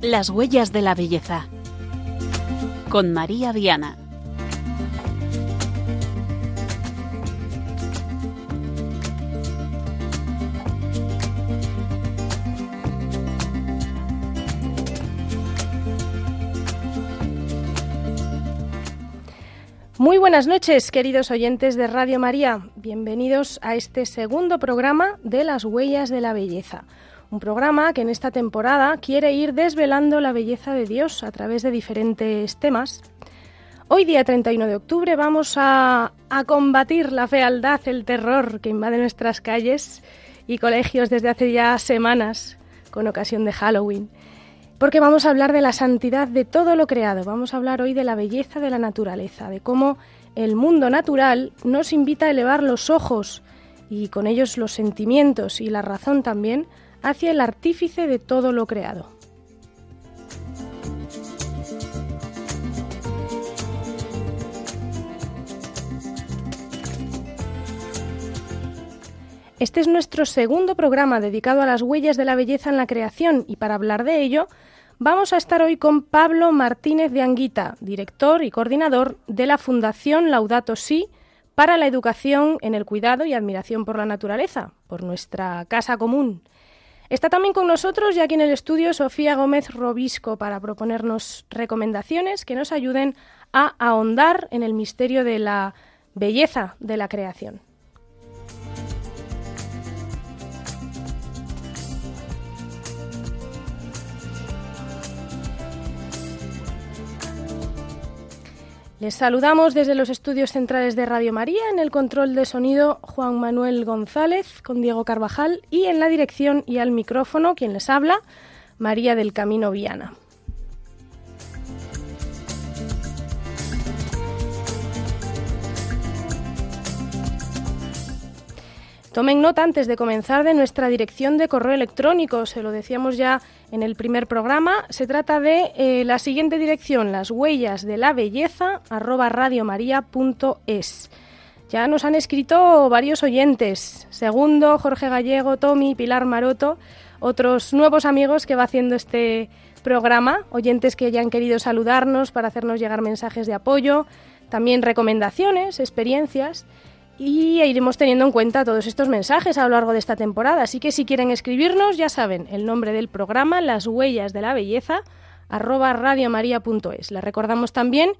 Las huellas de la belleza. Con María Diana. Buenas noches, queridos oyentes de Radio María. Bienvenidos a este segundo programa de Las Huellas de la Belleza un programa que en esta temporada quiere ir desvelando la belleza de Dios a través de diferentes temas. Hoy día 31 de octubre vamos a, a combatir la fealdad, el terror que invade nuestras calles y colegios desde hace ya semanas con ocasión de Halloween. Porque vamos a hablar de la santidad de todo lo creado, vamos a hablar hoy de la belleza de la naturaleza, de cómo el mundo natural nos invita a elevar los ojos y con ellos los sentimientos y la razón también hacia el artífice de todo lo creado. Este es nuestro segundo programa dedicado a las huellas de la belleza en la creación y para hablar de ello vamos a estar hoy con Pablo Martínez de Anguita, director y coordinador de la Fundación Laudato Si para la educación en el cuidado y admiración por la naturaleza, por nuestra casa común. Está también con nosotros, ya aquí en el estudio, Sofía Gómez Robisco para proponernos recomendaciones que nos ayuden a ahondar en el misterio de la belleza de la creación. Les saludamos desde los estudios centrales de Radio María, en el control de sonido Juan Manuel González con Diego Carvajal y en la dirección y al micrófono quien les habla, María del Camino Viana. Tomen nota antes de comenzar de nuestra dirección de correo electrónico, se lo decíamos ya en el primer programa. Se trata de eh, la siguiente dirección, las huellas de la belleza, arroba radiomaria.es. Ya nos han escrito varios oyentes, Segundo, Jorge Gallego, Tommy, Pilar Maroto, otros nuevos amigos que va haciendo este programa, oyentes que ya han querido saludarnos para hacernos llegar mensajes de apoyo, también recomendaciones, experiencias y iremos teniendo en cuenta todos estos mensajes a lo largo de esta temporada. Así que si quieren escribirnos, ya saben, el nombre del programa, Las Huellas de la Belleza, arroba radiomaria.es. Les recordamos también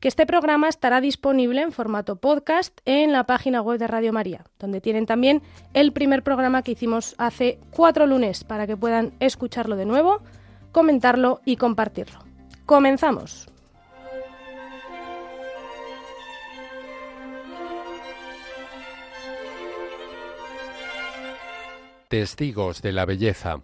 que este programa estará disponible en formato podcast en la página web de Radio María, donde tienen también el primer programa que hicimos hace cuatro lunes para que puedan escucharlo de nuevo, comentarlo y compartirlo. Comenzamos. Testigos de la Belleza.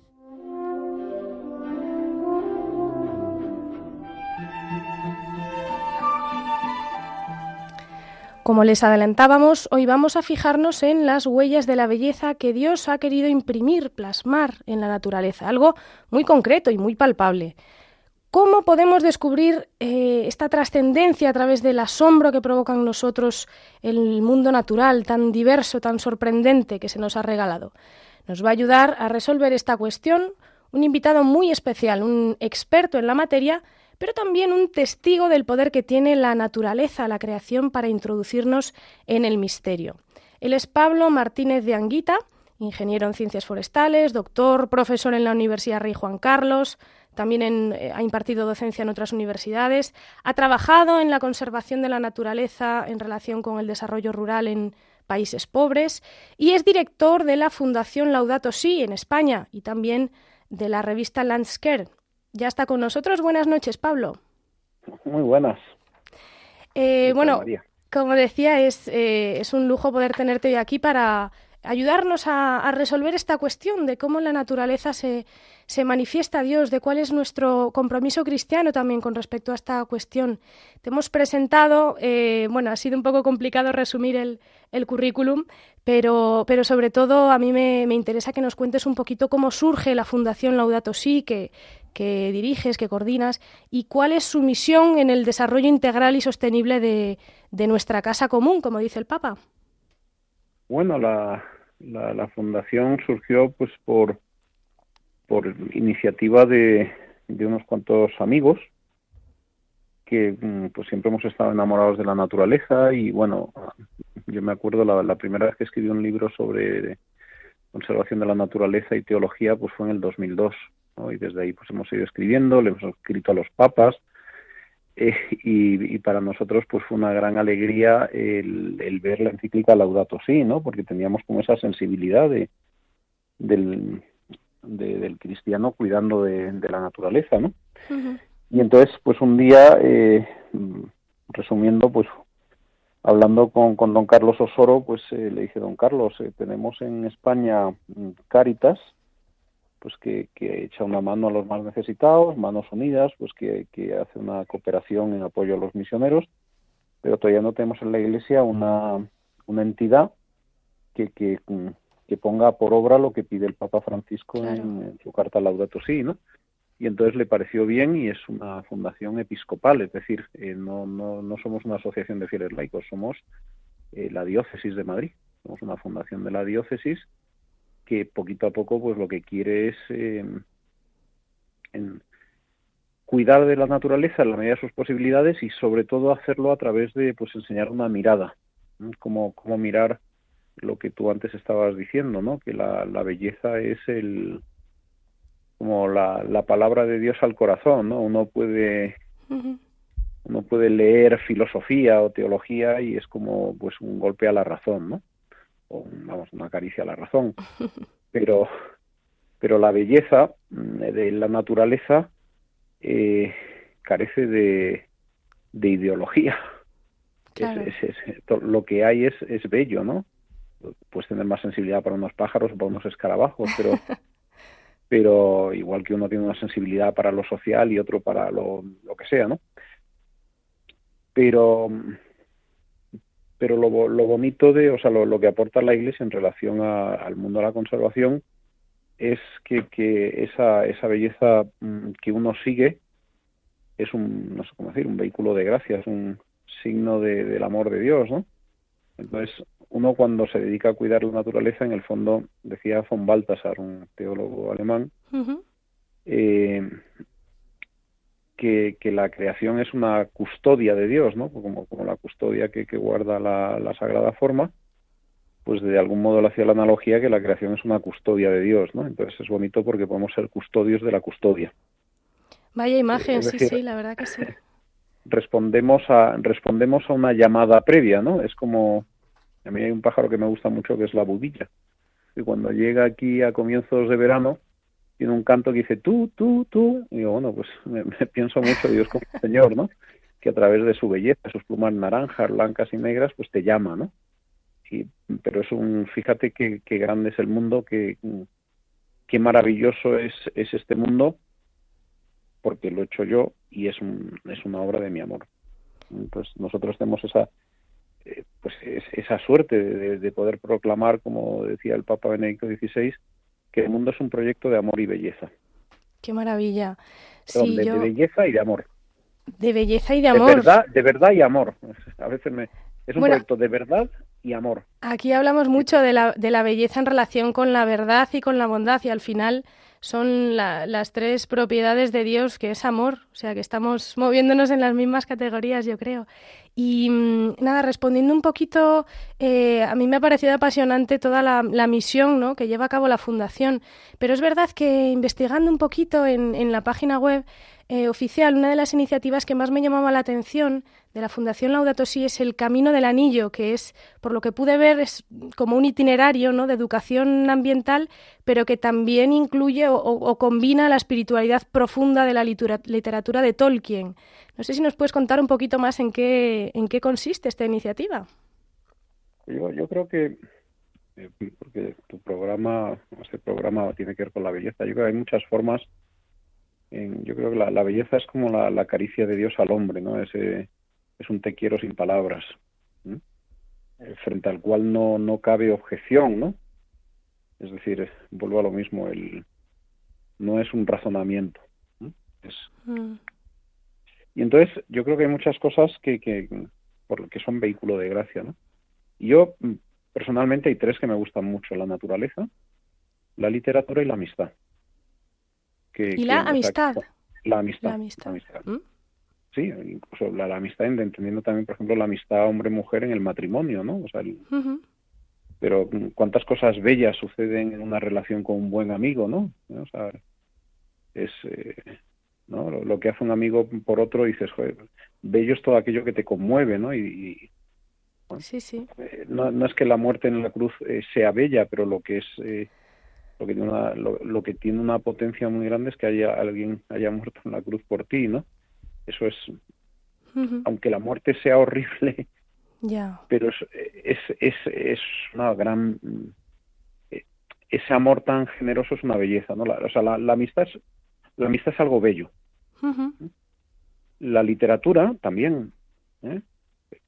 Como les adelantábamos, hoy vamos a fijarnos en las huellas de la belleza que Dios ha querido imprimir, plasmar en la naturaleza, algo muy concreto y muy palpable. ¿Cómo podemos descubrir eh, esta trascendencia a través del asombro que provoca en nosotros el mundo natural tan diverso, tan sorprendente que se nos ha regalado? Nos va a ayudar a resolver esta cuestión un invitado muy especial, un experto en la materia, pero también un testigo del poder que tiene la naturaleza, la creación, para introducirnos en el misterio. Él es Pablo Martínez de Anguita, ingeniero en ciencias forestales, doctor, profesor en la Universidad Rey Juan Carlos, también eh, ha impartido docencia en otras universidades, ha trabajado en la conservación de la naturaleza en relación con el desarrollo rural en países pobres y es director de la Fundación Laudato Si en España y también de la revista Landscare. Ya está con nosotros. Buenas noches, Pablo. Muy buenas. Eh, bueno, como decía, es, eh, es un lujo poder tenerte hoy aquí para ayudarnos a, resolver esta cuestión de cómo la naturaleza se, se, manifiesta a Dios, de cuál es nuestro compromiso cristiano también con respecto a esta cuestión. Te hemos presentado, eh, bueno, ha sido un poco complicado resumir el, el currículum, pero, pero, sobre todo a mí me, me, interesa que nos cuentes un poquito cómo surge la Fundación Laudato Si, que, que diriges, que coordinas, y cuál es su misión en el desarrollo integral y sostenible de, de nuestra casa común, como dice el Papa. Bueno, la, la, fundación surgió pues por, por iniciativa de, de unos cuantos amigos que mm, pues siempre hemos estado enamorados de la naturaleza y bueno, yo me acuerdo la, la primera vez que escribí un libro sobre conservación de la naturaleza y teología pues fue en el 2002 y desde ahí pues hemos ido escribiendo, le hemos escrito a los papas eh, y, para nosotros pues fue una gran alegría el, ver la encíclica Laudato Si, ¿no? Porque teníamos como esa sensibilidad de, del cristiano cuidando de, la naturaleza, ¿no? Y entonces pues un día, eh, resumiendo, pues hablando con, con don Carlos Osoro, pues eh, le dije, don Carlos, tenemos en España mm, Cáritas, pues que, echa una mano a los más necesitados, Manos Unidas, pues que, hace una cooperación en apoyo a los misioneros, pero todavía no tenemos en la Iglesia una, una entidad que, que, ponga por obra lo que pide el Papa Francisco en, su carta Laudato Si, ¿no? Y entonces le pareció bien y es una fundación episcopal, es decir, eh, no, no, no somos una asociación de fieles laicos, somos eh, la diócesis de Madrid, somos una fundación de la diócesis que poquito a poco pues lo que quiere es em, cuidar de la naturaleza en la medida de sus posibilidades y sobre todo hacerlo a través de pues enseñar una mirada como como mirar lo que tú antes estabas diciendo no que la, la belleza es el como la, la palabra de Dios al corazón no uno puede uno puede leer filosofía o teología y es como pues un golpe a la razón no vamos, una caricia a la razón, pero, pero la belleza mm, de la naturaleza eh, carece de, de ideología. lo que hay es, es bello, ¿no? Puedes tener más sensibilidad para unos pájaros o para unos escarabajos, pero, pero igual que uno tiene una sensibilidad para lo social y otro para lo, lo que sea, ¿no? Pero pero lo, bonito de, o sea, lo, que aporta la Iglesia en relación al mundo de la conservación es que, que esa, esa belleza mm, que uno sigue es un, no sé cómo decir, un vehículo de gracia, es un signo del amor de Dios, ¿no? Entonces, uno cuando se dedica a cuidar la naturaleza, en el fondo, decía von Balthasar, un teólogo alemán, eh, que, la creación es una custodia de Dios, ¿no? Como, como la custodia que, guarda la, sagrada forma, pues de algún modo le hacía la analogía que la creación es una custodia de Dios, ¿no? Entonces es bonito porque podemos ser custodios de la custodia. Vaya imagen, sí, sí, la verdad que sí. Respondemos a, respondemos a una llamada previa, ¿no? Es como, a mí hay un pájaro que me gusta mucho que es la budilla. Y cuando llega aquí a comienzos de verano, tiene un canto que dice tú, tú, tú. Y digo, bueno, pues me, pienso mucho Dios como Señor, ¿no? Que a través de su belleza, sus plumas naranjas, blancas y negras, pues te llama, ¿no? Y, pero es un, fíjate qué, qué grande es el mundo, qué, qué maravilloso es, es este mundo, porque lo he hecho yo y es, un, es una obra de mi amor. Pues nosotros tenemos esa, eh, pues esa suerte de, de, poder proclamar, como decía el Papa Benedicto XVI, que el mundo es un proyecto de amor y belleza. Qué maravilla. Sí, de, belleza y de amor. De belleza y de amor. De verdad, de verdad y amor. A veces me, es un proyecto de verdad y amor. Aquí hablamos mucho de la, de la belleza en relación con la verdad y con la bondad y al final son las tres propiedades de Dios, que es amor, o sea que estamos moviéndonos en las mismas categorías, yo creo. Y mm, nada, respondiendo un poquito, eh, a mí me ha parecido apasionante toda la, misión ¿no? que lleva a cabo la Fundación, pero es verdad que investigando un poquito en, en la página web eh, oficial, una de las iniciativas que más me llamaba la atención de la Fundación Laudato Si es el Camino del Anillo, que es, por lo que pude ver, es como un itinerario de educación ambiental, pero que también incluye o, combina la espiritualidad profunda de la literatura de Tolkien. No sé si nos puedes contar un poquito más en qué, en qué consiste esta iniciativa. Yo, yo creo que, eh, porque tu programa, este programa tiene que ver con la belleza, yo creo que hay muchas formas yo creo que la, belleza es como la, caricia de Dios al hombre, ¿no? Ese, es un te quiero sin palabras, eh, frente al cual no, no cabe objeción, ¿no? Es decir, vuelvo a lo mismo, el, no es un razonamiento. Mm. Y entonces yo creo que hay muchas cosas que, que, por, que son vehículo de gracia, ¿no? Y yo, personalmente hay tres que me gustan mucho, la naturaleza, la literatura y la amistad. ¿Y la, amistad? la amistad? La amistad. ¿Mm? Sí, incluso la, amistad, entendiendo también, por ejemplo, la amistad hombre-mujer en el matrimonio, ¿no? O sea, pero cuántas cosas bellas suceden en una relación con un buen amigo, ¿no? O sea, es eh, ¿no? Lo, que hace un amigo por otro, dices, joder, bello es todo aquello que te conmueve, ¿no? Y, sí, sí. Eh, no, no, es que la muerte en la cruz eh, sea bella, pero lo que es lo que tiene una, lo, que tiene una potencia muy grande es que haya alguien haya muerto en la cruz por ti, ¿no? Eso es, aunque la muerte sea horrible, pero es, es, es, es una gran ese amor tan generoso es una belleza, ¿no? La, o sea, la, amistad es, la amistad es algo bello. La literatura también, ¿eh?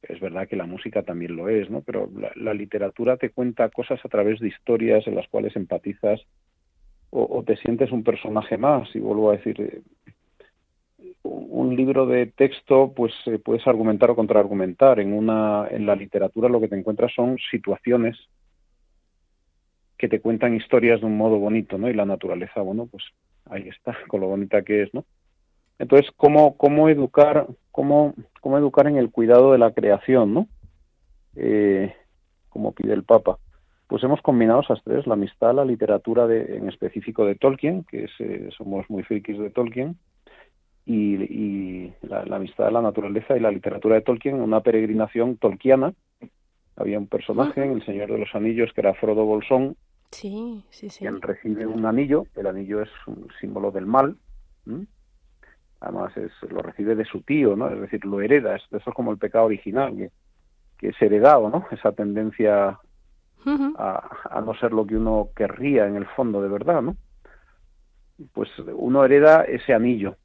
Es verdad que la música también lo es, ¿no? Pero la, literatura te cuenta cosas a través de historias en las cuales empatizas o, te sientes un personaje más. Y vuelvo a decir, eh, un libro de texto, pues eh, puedes argumentar o contraargumentar. En una, en la literatura lo que te encuentras son situaciones que te cuentan historias de un modo bonito, ¿no? Y la naturaleza, bueno, pues ahí está, con lo bonita que es, ¿no? Entonces, ¿cómo, cómo educar, cómo, cómo educar en el cuidado de la creación, ¿no? Eh, como pide el Papa. Pues hemos combinado esas tres, la amistad, la literatura de, en específico de Tolkien, que es, eh, somos muy frikis de Tolkien, y, y la, la, amistad de la naturaleza y la literatura de Tolkien, una peregrinación tolkiana. Había un personaje en El Señor de los Anillos que era Frodo Bolsón, Sí, sí, sí. Quien recibe un anillo, el anillo es un símbolo del mal, además es, lo recibe de su tío, ¿no? Es decir, lo hereda, eso es como el pecado original, que, que es heredado, ¿no? Esa tendencia a, no ser lo que uno querría en el fondo de verdad, ¿no? Pues uno hereda ese anillo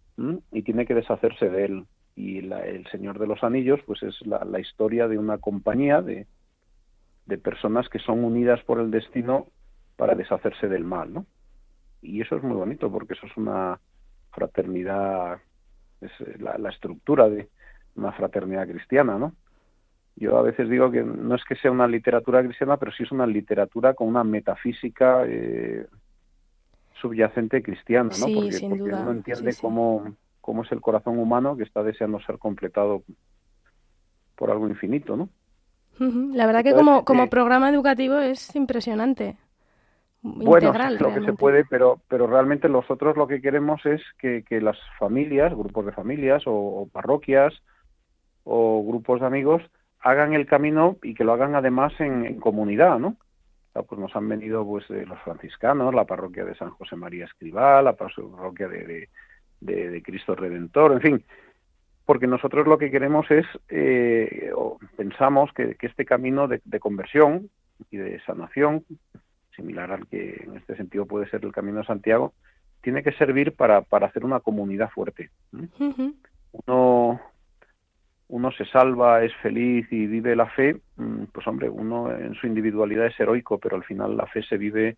y tiene que deshacerse de él. Y el Señor de los Anillos, pues es la, la historia de una compañía de, de personas que son unidas por el destino para deshacerse del mal, ¿no? Y eso es muy bonito porque eso es una fraternidad, es eh, la, estructura de una fraternidad cristiana, ¿no? Yo a veces digo que no es que sea una literatura cristiana, pero sí es una literatura con una metafísica eh, subyacente cristiana, ¿no? Sí, porque, sin duda. uno entiende Cómo, cómo es el corazón humano que está deseando ser completado por algo infinito, ¿no? La verdad que como, como programa educativo es impresionante bueno, lo que se puede, pero, pero realmente nosotros lo que queremos es que, que las familias, grupos de familias o, parroquias o grupos de amigos hagan el camino y que lo hagan además en, comunidad, ¿no? pues nos han venido pues los franciscanos, la parroquia de San José María Escribal, la parroquia de, de, Cristo Redentor, en fin, porque nosotros lo que queremos es, eh, o pensamos que, que este camino de, de conversión y de sanación similar al que en este sentido puede ser el Camino de Santiago, tiene que servir para, para hacer una comunidad fuerte. Uno, uno se salva, es feliz y vive la fe, mm, pues hombre, uno en su individualidad es heroico, pero al final la fe se vive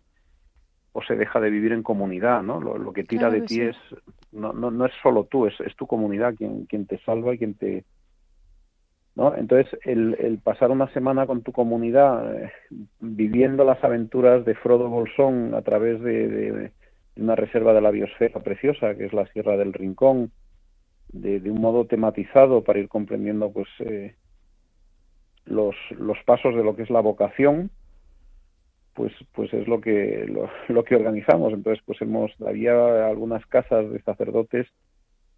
o se deja de vivir en comunidad, ¿no? Lo, que tira de ti es, no, no, no, es solo tú, es, es tu comunidad quien, quien te salva y quien te, ¿no? Entonces, el, el, pasar una semana con tu comunidad eh, viviendo las aventuras de Frodo Bolsón a través de, una reserva de la biosfera preciosa, que es la Sierra del Rincón, de, un modo tematizado para ir comprendiendo pues eh, los, pasos de lo que es la vocación, pues pues es lo que lo, lo que organizamos. Entonces, pues hemos había algunas casas de sacerdotes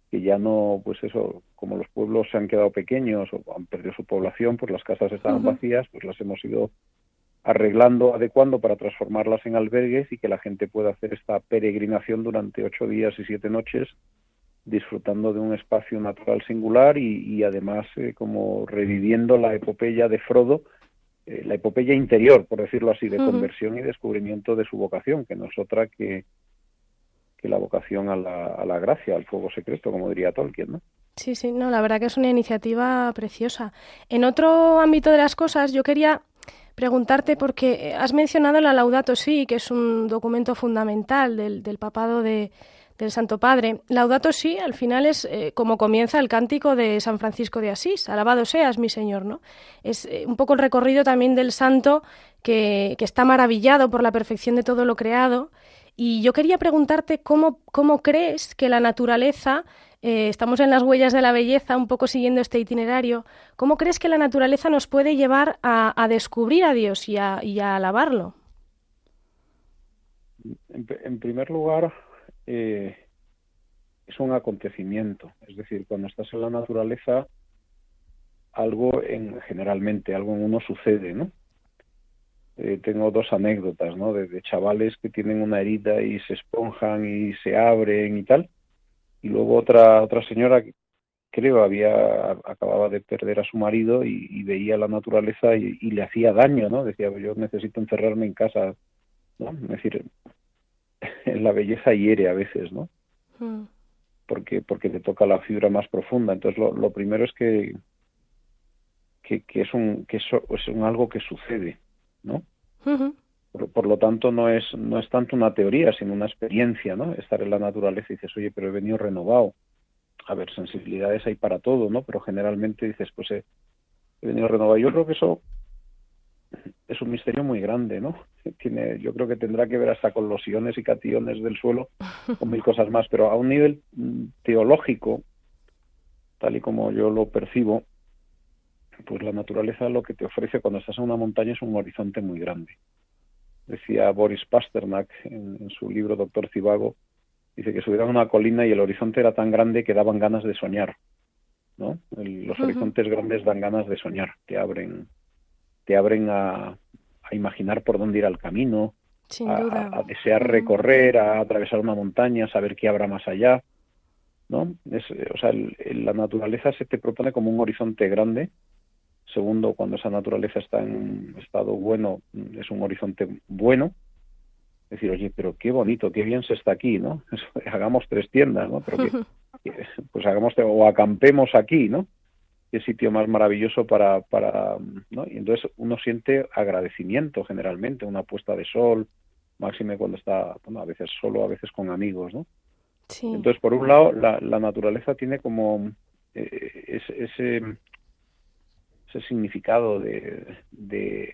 que ya no, pues eso, como los pueblos se han quedado pequeños o han perdido su población, pues las casas estaban vacías, pues las hemos ido arreglando, adecuando para transformarlas en albergues y que la gente pueda hacer esta peregrinación durante ocho días y siete noches, disfrutando de un espacio natural singular y, además eh, como reviviendo la epopeya de Frodo, eh, la epopeya interior, por decirlo así, de conversión y descubrimiento de su vocación, que no es otra que la vocación a la, gracia, al fuego secreto, como diría Tolkien, ¿no? Sí, sí, no, la verdad que es una iniciativa preciosa. En otro ámbito de las cosas, yo quería preguntarte, porque has mencionado la Laudato Si, que es un documento fundamental del, papado de, del Santo Padre. Laudato Si, al final es eh, como comienza el cántico de San Francisco de Asís, alabado seas mi Señor, ¿no? Es eh, un poco el recorrido también del santo que, está maravillado por la perfección de todo lo creado. Y yo quería preguntarte cómo, cómo crees que la naturaleza, eh, estamos en las huellas de la belleza, un poco siguiendo este itinerario, ¿cómo crees que la naturaleza nos puede llevar a, a descubrir a Dios y a, a alabarlo? En, en primer lugar, eh, es un acontecimiento. Es decir, cuando estás en la naturaleza, algo en, generalmente, algo en uno sucede, ¿no? Eh, tengo dos anécdotas, ¿no? De, de, chavales que tienen una herida y se esponjan y se abren y tal. Y luego otra otra señora que creo había acababa de perder a su marido y, y veía la naturaleza y, y, le hacía daño, ¿no? Decía, yo necesito encerrarme en casa, ¿no? Es decir, la belleza hiere a veces, ¿no? Mm. Porque, porque te toca la fibra más profunda. Entonces, lo, lo primero es que, que, que, es un que eso es un algo que sucede, ¿no? Uh -huh. por, por, lo tanto, no es no es tanto una teoría, sino una experiencia, ¿no? Estar en la naturaleza y dices, oye, pero he venido renovado. A ver, sensibilidades hay para todo, ¿no? Pero generalmente dices, pues he, he venido renovado. Yo creo que eso es un misterio muy grande, ¿no? Tiene, yo creo que tendrá que ver hasta con los iones y cationes del suelo, con mil cosas más, pero a un nivel mm, teológico, tal y como yo lo percibo, pues la naturaleza lo que te ofrece cuando estás en una montaña es un horizonte muy grande. Decía Boris Pasternak en, en su libro Doctor Cibago, dice que subieron a una colina y el horizonte era tan grande que daban ganas de soñar, ¿no? El, los uh -huh. horizontes grandes dan ganas de soñar, te abren te abren a, a imaginar por dónde ir al camino, a, a, desear recorrer, a atravesar una montaña, a saber qué habrá más allá, ¿no? Es, o sea, el, el, la naturaleza se te propone como un horizonte grande. Segundo, cuando esa naturaleza está en un estado bueno, es un horizonte bueno. Es decir, oye, pero qué bonito, qué bien se está aquí, ¿no? hagamos tres tiendas, ¿no? Pero que, pues hagamos o acampemos aquí, ¿no? qué sitio más maravilloso para, para ¿no? Y entonces uno siente agradecimiento generalmente, una puesta de sol, máxime cuando está, bueno, a veces solo, a veces con amigos, ¿no? Sí. Entonces, por un lado, la, la naturaleza tiene como eh, ese, ese, ese significado de, de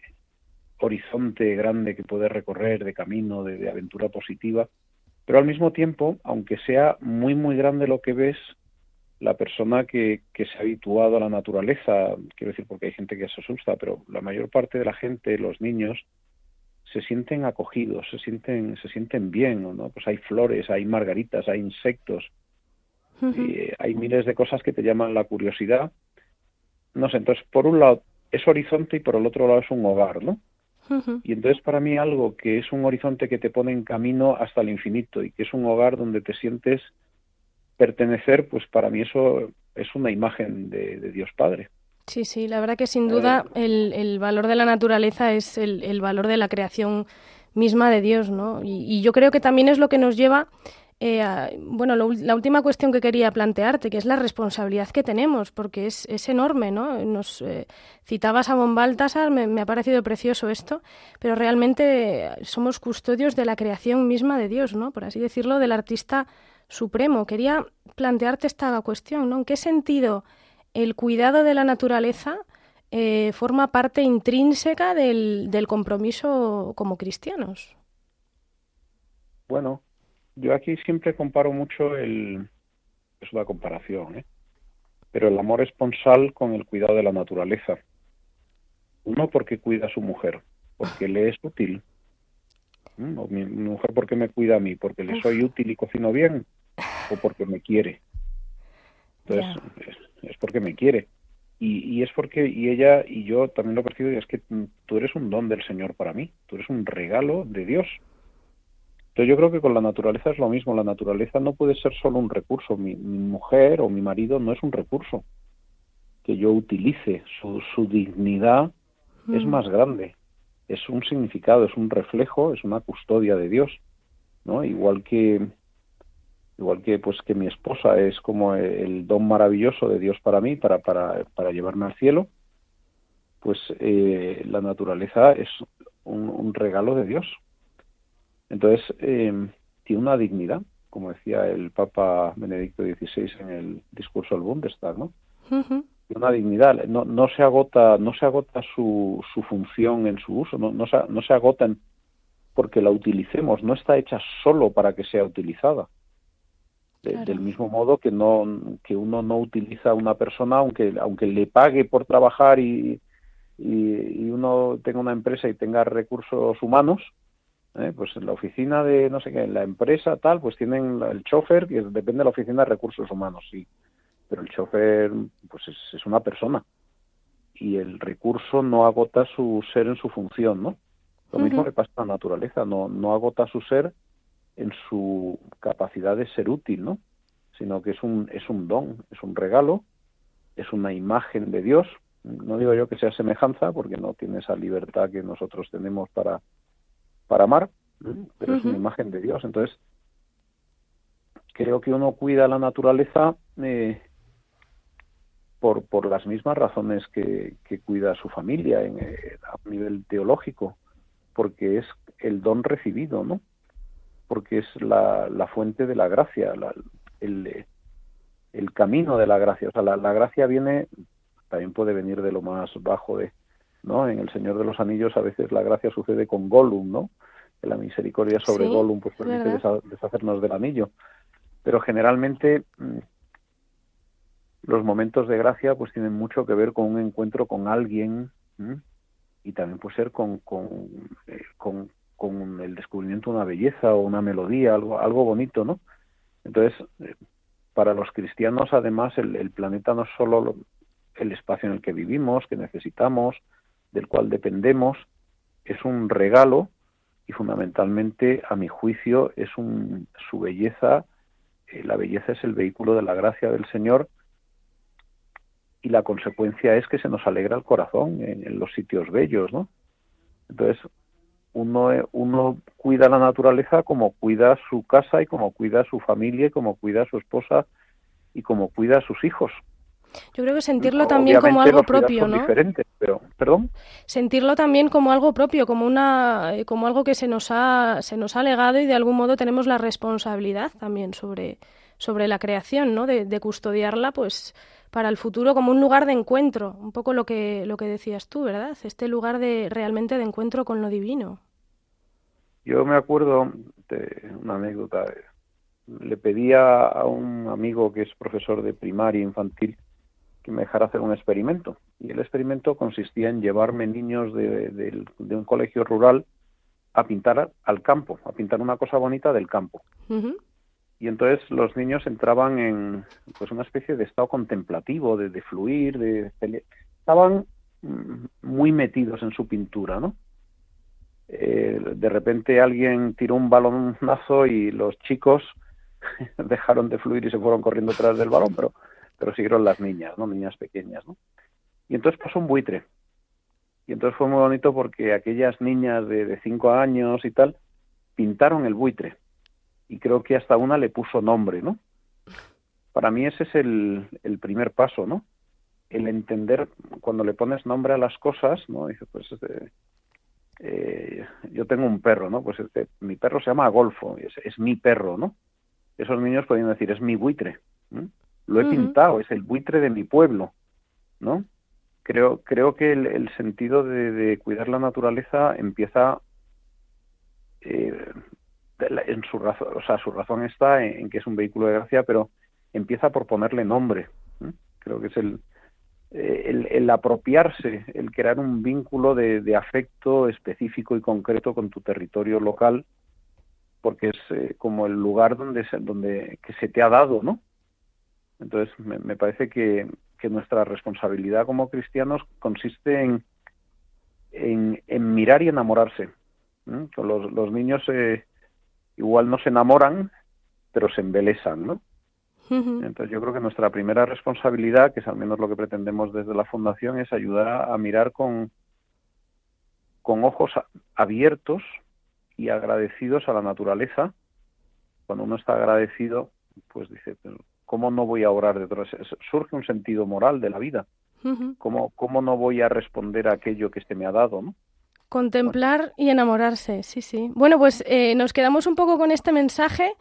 horizonte grande que puedes recorrer, de camino, de, de aventura positiva, pero al mismo tiempo, aunque sea muy, muy grande lo que ves, la persona que, que, se ha habituado a la naturaleza, quiero decir porque hay gente que se asusta, pero la mayor parte de la gente, los niños, se sienten acogidos, se sienten, se sienten bien, ¿no? Pues hay flores, hay margaritas, hay insectos, uh -huh. y hay miles de cosas que te llaman la curiosidad. No sé, entonces por un lado es horizonte y por el otro lado es un hogar, ¿no? Uh -huh. Y entonces para mí algo que es un horizonte que te pone en camino hasta el infinito y que es un hogar donde te sientes pertenecer, pues para mí eso es una imagen de, de Dios Padre. Sí, sí, la verdad que sin duda eh, el, el, valor de la naturaleza es el, el, valor de la creación misma de Dios, ¿no? Y, y, yo creo que también es lo que nos lleva, eh, a, bueno, la última cuestión que quería plantearte, que es la responsabilidad que tenemos, porque es, es enorme, ¿no? Nos eh, citabas a von Baltasar, me, me, ha parecido precioso esto, pero realmente somos custodios de la creación misma de Dios, ¿no? Por así decirlo, del artista supremo. Quería plantearte esta cuestión, ¿no? ¿En qué sentido el cuidado de la naturaleza eh, forma parte intrínseca del, del, compromiso como cristianos? Bueno, yo aquí siempre comparo mucho el... es una comparación, ¿eh? pero el amor esponsal con el cuidado de la naturaleza. Uno porque cuida a su mujer, porque le es útil. ¿Mm? O mi, mujer porque me cuida a mí, porque le soy útil y cocino bien, o porque me quiere. Entonces, es, es, porque me quiere. Y, y, es porque, y ella y yo también lo percibo, y es que tú eres un don del Señor para mí, tú eres un regalo de Dios. Entonces yo creo que con la naturaleza es lo mismo, la naturaleza no puede ser solo un recurso, mi, mi mujer o mi marido no es un recurso que yo utilice, su, su dignidad mm. es más grande, es un significado, es un reflejo, es una custodia de Dios, ¿no? Igual que igual que pues que mi esposa es como el don maravilloso de Dios para mí para para para llevarme al cielo pues eh, la naturaleza es un, un, regalo de Dios entonces eh, tiene una dignidad como decía el Papa Benedicto XVI en el discurso del Bundestag, ¿no? Una dignidad, no, no se agota, no se agota su, su función en su uso, no, no, se, no se agota porque la utilicemos, no está hecha solo para que sea utilizada. Del mismo modo que no que uno no utiliza a una persona aunque aunque le pague por trabajar y, y, uno tenga una empresa y tenga recursos humanos, ¿eh? pues en la oficina de no sé qué, en la empresa tal, pues tienen el chofer, que depende de la oficina de recursos humanos, sí, pero el chofer pues es, una persona y el recurso no agota su ser en su función, ¿no? Lo mismo que pasa en la naturaleza, no, no agota su ser en su capacidad de ser útil, ¿no? Sino que es un, es un don, es un regalo, es una imagen de Dios. No digo yo que sea semejanza, porque no tiene esa libertad que nosotros tenemos para, para amar, pero es una imagen de Dios. Entonces, creo que uno cuida la naturaleza eh, por, por las mismas razones que, que cuida a su familia en, eh, a nivel teológico, porque es el don recibido, ¿no? Porque es la, la fuente de la gracia, el, el camino de la gracia. O sea, la, la gracia viene, también puede venir de lo más bajo de, ¿no? En El Señor de los Anillos a veces la gracia sucede con Gollum, ¿no? Que la misericordia sobre Gollum pues permite deshacernos del anillo. Pero generalmente mm, los momentos de gracia pues tienen mucho que ver con un encuentro con alguien y también puede ser con, eh, con, con, el descubrimiento de una belleza o una melodía, algo, algo bonito, ¿no? Entonces, eh, para los cristianos, además, el, el planeta no es solo el espacio en el que vivimos, que necesitamos, del cual dependemos, es un regalo y fundamentalmente, a mi juicio, es un, su belleza, eh, la belleza es el vehículo de la gracia del Señor y la consecuencia es que se nos alegra el corazón en, los sitios bellos, ¿no? Entonces, uno, uno cuida la naturaleza como cuida su casa y como cuida su familia y como cuida su esposa y como cuida a sus hijos. Yo creo que sentirlo también como algo propio, ¿no? pero, perdón. Sentirlo también como algo propio, como una, eh, como algo que se nos ha, se nos ha legado y de algún modo tenemos la responsabilidad también sobre, sobre la creación, ¿no? De, custodiarla, pues, para el futuro como un lugar de encuentro, un poco lo que, lo que decías tú, ¿verdad? Este lugar de realmente de encuentro con lo divino. Yo me acuerdo de una anécdota. Le pedía a un amigo que es profesor de primaria infantil que me dejara hacer un experimento. Y el experimento consistía en llevarme niños de, un colegio rural a pintar al campo, a pintar una cosa bonita del campo. Y entonces los niños entraban en pues una especie de estado contemplativo, de, fluir, de, estaban mm, muy metidos en su pintura, ¿no? Eh, de repente alguien tiró un balonazo y los chicos dejaron de fluir y se fueron corriendo detrás del balón, pero pero siguieron las niñas, ¿no? Niñas pequeñas, ¿no? Y entonces pasó un buitre. Y entonces fue muy bonito porque aquellas niñas de, cinco años y tal pintaron el buitre. Y creo que hasta una le puso nombre, ¿no? Para mí ese es el, primer paso, ¿no? El entender cuando le pones nombre a las cosas, ¿no? Pues este, eh, yo tengo un perro, ¿no? Pues este, mi perro se llama Golfo, es, mi perro, ¿no? Esos niños podrían decir, es mi buitre lo he pintado, es el buitre de mi pueblo, ¿no? Creo, creo que el, sentido de, cuidar la naturaleza empieza eh, en su razón, o sea, su razón está en, que es un vehículo de gracia, pero empieza por ponerle nombre. Creo que es el, eh, el, apropiarse, el crear un vínculo de, afecto específico y concreto con tu territorio local, porque es eh, como el lugar donde se, donde que se te ha dado, ¿no? Entonces, me, parece que, nuestra responsabilidad como cristianos consiste en, en, mirar y enamorarse. Los, los, niños eh, igual no se enamoran, pero se embelesan, ¿no? Entonces yo creo que nuestra primera responsabilidad, que es al menos lo que pretendemos desde la Fundación, es ayudar a, mirar con, con ojos abiertos y agradecidos a la naturaleza. Cuando uno está agradecido, pues dice, ¿cómo no voy a orar detrás? Surge un sentido moral de la vida. ¿Cómo, ¿Cómo, no voy a responder a aquello que este me ha dado? ¿no? Contemplar y enamorarse, sí, sí. Bueno, pues eh, nos quedamos un poco con este mensaje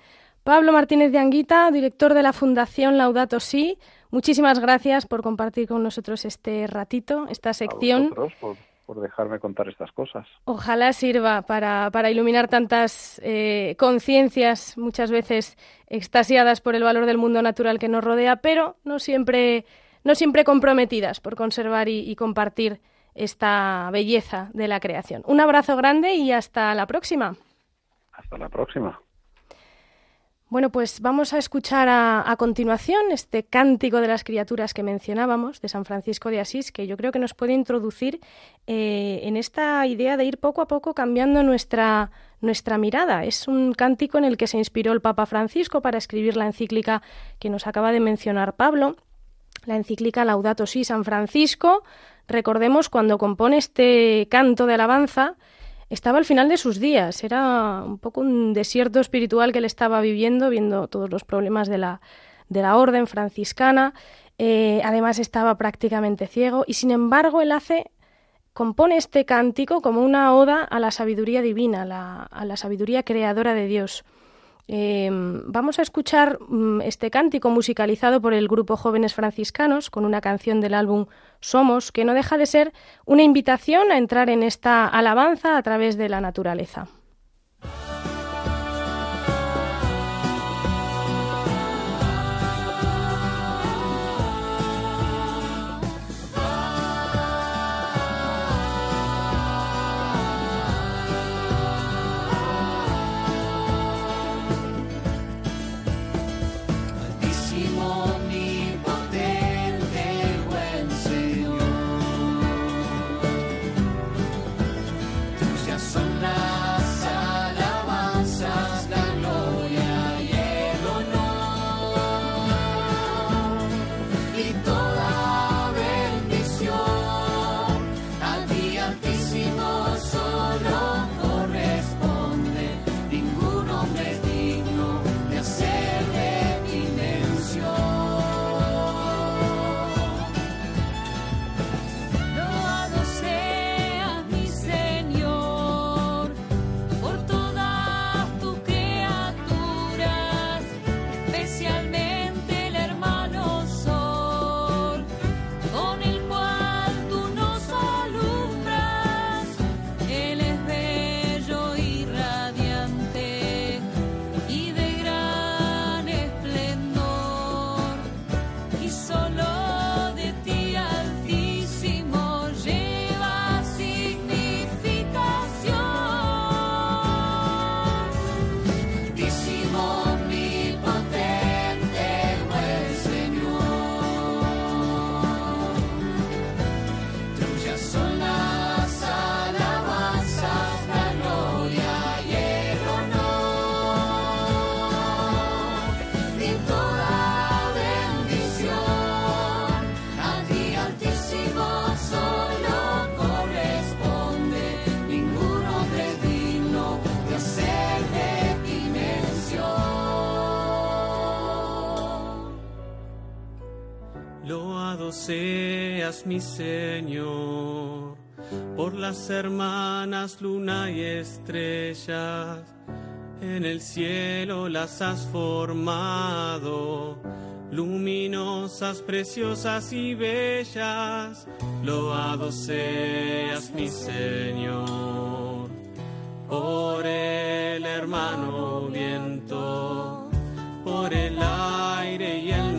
Pablo Martínez de Anguita, director de la Fundación Laudato Si, muchísimas gracias por compartir con nosotros este ratito, esta sección. por, por, dejarme contar estas cosas. Ojalá sirva para, para iluminar tantas eh, conciencias, muchas veces extasiadas por el valor del mundo natural que nos rodea, pero no siempre, no siempre comprometidas por conservar y compartir esta belleza de la creación. Un abrazo grande y hasta la próxima. Hasta la próxima. Bueno, pues vamos a escuchar a, continuación este cántico de las criaturas que mencionábamos de San Francisco de Asís, que yo creo que nos puede introducir eh, en esta idea de ir poco a poco cambiando nuestra, nuestra mirada. Es un cántico en el que se inspiró el Papa Francisco para escribir la encíclica que nos acaba de mencionar Pablo, la encíclica Laudato Si San Francisco. Recordemos cuando compone este canto de alabanza, estaba al final de sus días, era un poco un desierto espiritual que él estaba viviendo, viendo todos los problemas de la, de la orden franciscana, eh, además estaba prácticamente ciego. Y sin embargo él hace, compone este cántico como una oda a la sabiduría divina, a la sabiduría creadora de Dios. Em, vamos a escuchar mm, este cántico musicalizado por el grupo Jóvenes Franciscanos con una canción del álbum Somos, que no deja de ser una invitación a entrar en esta alabanza a través de la naturaleza. Mi Señor, por las hermanas luna y estrellas, en el cielo las has formado, luminosas, preciosas y bellas, loado seas mi Señor, por el hermano viento, por el aire y el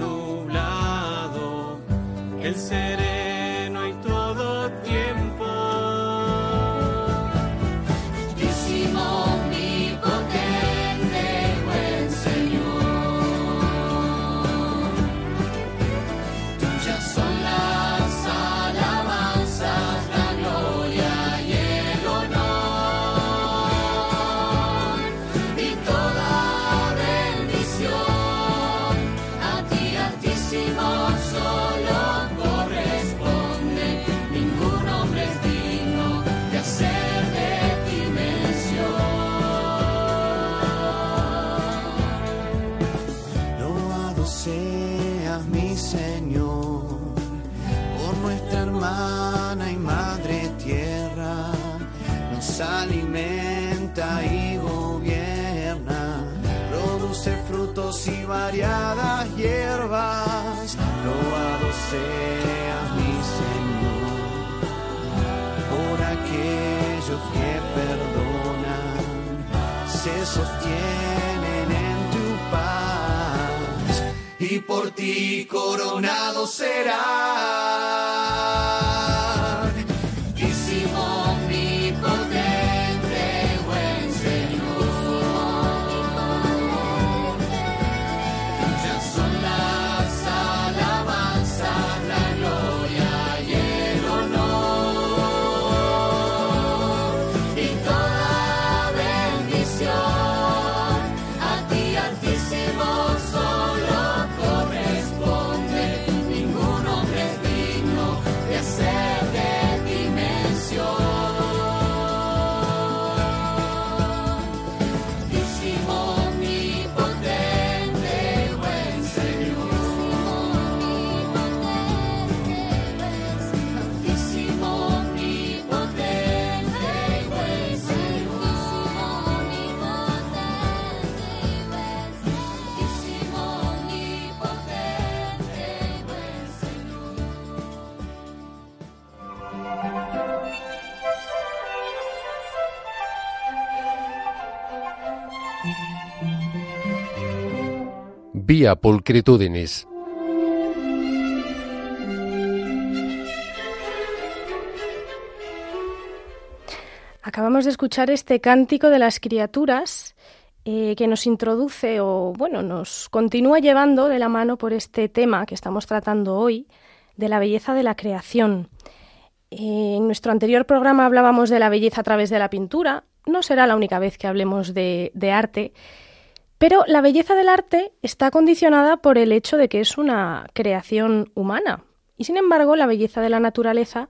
variadas hierbas. Loado sea mi Señor por aquellos que perdonan, se sostienen en tu paz y por ti coronado será. Acabamos de escuchar este cántico de las criaturas eh, que nos introduce o, bueno, nos continúa llevando de la mano por este tema que estamos tratando hoy, de la belleza de la creación. Eh, en nuestro anterior programa hablábamos de la belleza a través de la pintura. No será la única vez que hablemos de arte. Pero la belleza del arte está condicionada por el hecho de que es una creación humana. Y sin embargo, la belleza de la naturaleza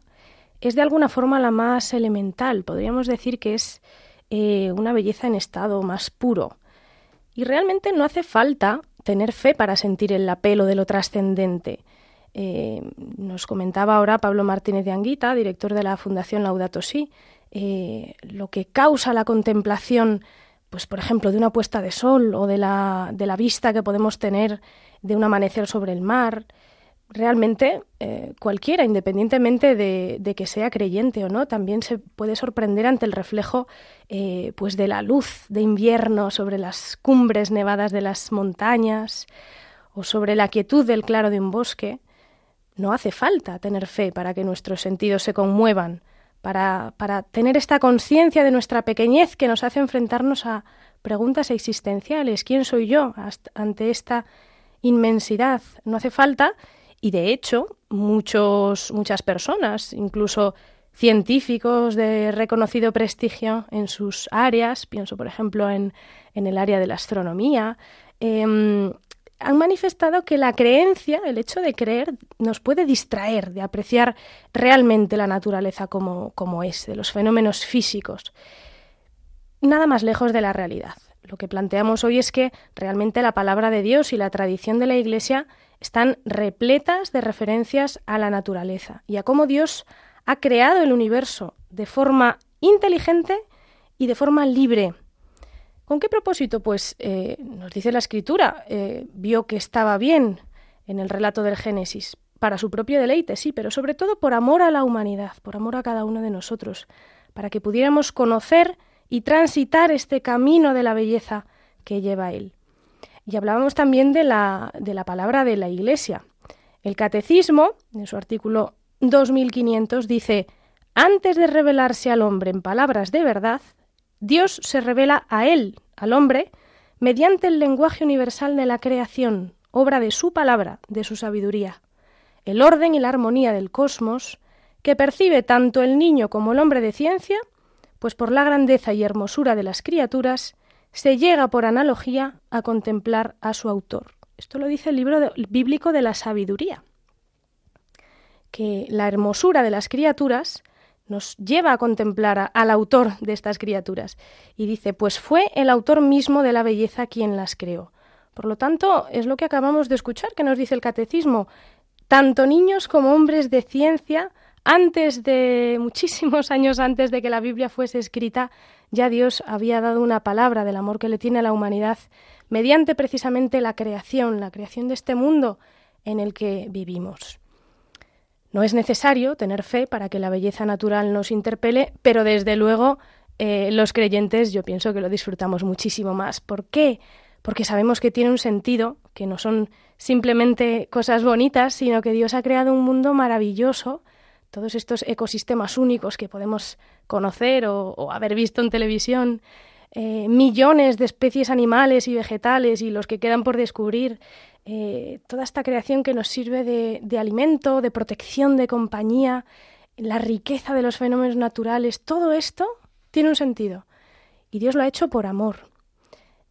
es de alguna forma la más elemental. Podríamos decir que es eh, una belleza en estado más puro. Y realmente no hace falta tener fe para sentir el apelo de lo trascendente. Eh, nos comentaba ahora Pablo Martínez de Anguita, director de la Fundación Laudato Si, eh, lo que causa la contemplación pues por ejemplo, de una puesta de sol o de la, de la vista que podemos tener de un amanecer sobre el mar. Realmente eh, cualquiera, independientemente de, que sea creyente o no, también se puede sorprender ante el reflejo eh, pues de la luz de invierno sobre las cumbres nevadas de las montañas o sobre la quietud del claro de un bosque. No hace falta tener fe para que nuestros sentidos se conmuevan para, para tener esta conciencia de nuestra pequeñez que nos hace enfrentarnos a preguntas existenciales. ¿Quién soy yo ante esta inmensidad? No hace falta, y de hecho, muchos, muchas personas, incluso científicos de reconocido prestigio en sus áreas, pienso por ejemplo en, en el área de la astronomía, em, han manifestado que la creencia, el hecho de creer, nos puede distraer de apreciar realmente la naturaleza como, como es, de los fenómenos físicos. Nada más lejos de la realidad. Lo que planteamos hoy es que realmente la palabra de Dios y la tradición de la Iglesia están repletas de referencias a la naturaleza y a cómo Dios ha creado el universo de forma inteligente y de forma libre, ¿Con qué propósito? Pues eh, nos dice la escritura, eh, vio que estaba bien en el relato del Génesis, para su propio deleite, sí, pero sobre todo por amor a la humanidad, por amor a cada uno de nosotros, para que pudiéramos conocer y transitar este camino de la belleza que lleva Él. Y hablábamos también de la, de la palabra de la Iglesia. El Catecismo, en su artículo 2500, dice, antes de revelarse al hombre en palabras de verdad, Dios se revela a él, al hombre, mediante el lenguaje universal de la creación, obra de su palabra, de su sabiduría. El orden y la armonía del cosmos, que percibe tanto el niño como el hombre de ciencia, pues por la grandeza y hermosura de las criaturas, se llega por analogía a contemplar a su autor. Esto lo dice el libro bíblico de la sabiduría, que la hermosura de las criaturas nos lleva a contemplar al autor de estas criaturas. Y dice, pues fue el autor mismo de la belleza quien las creó. Por lo tanto, es lo que acabamos de escuchar que nos dice el catecismo. Tanto niños como hombres de ciencia, antes de muchísimos años antes de que la Biblia fuese escrita, ya Dios había dado una palabra del amor que le tiene a la humanidad mediante precisamente la creación, la creación de este mundo en el que vivimos. No es necesario tener fe para que la belleza natural nos interpele, pero desde luego eh, los creyentes yo pienso que lo disfrutamos muchísimo más. ¿Por qué? Porque sabemos que tiene un sentido, que no son simplemente cosas bonitas, sino que Dios ha creado un mundo maravilloso, todos estos ecosistemas únicos que podemos conocer o, haber visto en televisión, eh, millones de especies animales y vegetales y los que quedan por descubrir, eh, toda esta creación que nos sirve de, alimento, de protección, de compañía, la riqueza de los fenómenos naturales, todo esto tiene un sentido. Y Dios lo ha hecho por amor.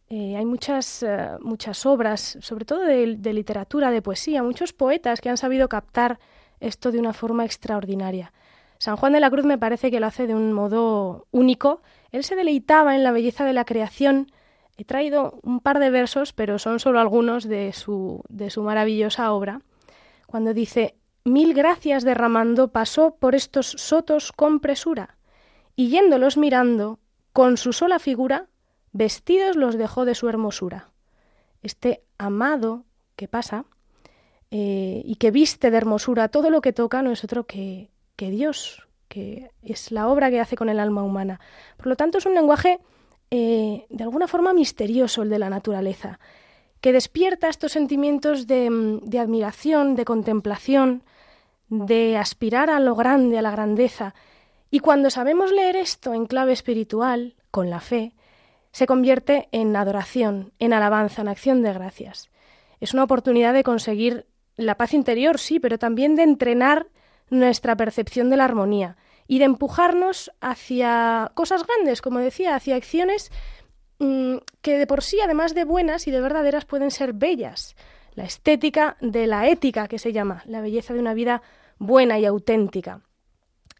Eh, hay muchas, muchas obras, sobre todo de, literatura, de poesía, muchos poetas que han sabido captar esto de una forma extraordinaria. San Juan de la Cruz me parece que lo hace de un modo único. Él se deleitaba en la belleza de la creación. He traído un par de versos, pero son solo algunos de su, de su maravillosa obra, cuando dice, Mil gracias derramando pasó por estos sotos con presura, y yéndolos mirando, con su sola figura, vestidos los dejó de su hermosura. Este amado que pasa eh, y que viste de hermosura todo lo que toca no es otro que, que Dios, que es la obra que hace con el alma humana. Por lo tanto, es un lenguaje eh, de alguna forma misterioso el de la naturaleza, que despierta estos sentimientos de, de admiración, de contemplación, de aspirar a lo grande, a la grandeza. Y cuando sabemos leer esto en clave espiritual, con la fe, se convierte en adoración, en alabanza, en acción de gracias. Es una oportunidad de conseguir la paz interior, sí, pero también de entrenar nuestra percepción de la armonía, y de empujarnos hacia cosas grandes, como decía, hacia acciones mm, que de por sí, además de buenas y de verdaderas, pueden ser bellas. La estética de la ética, que se llama, la belleza de una vida buena y auténtica.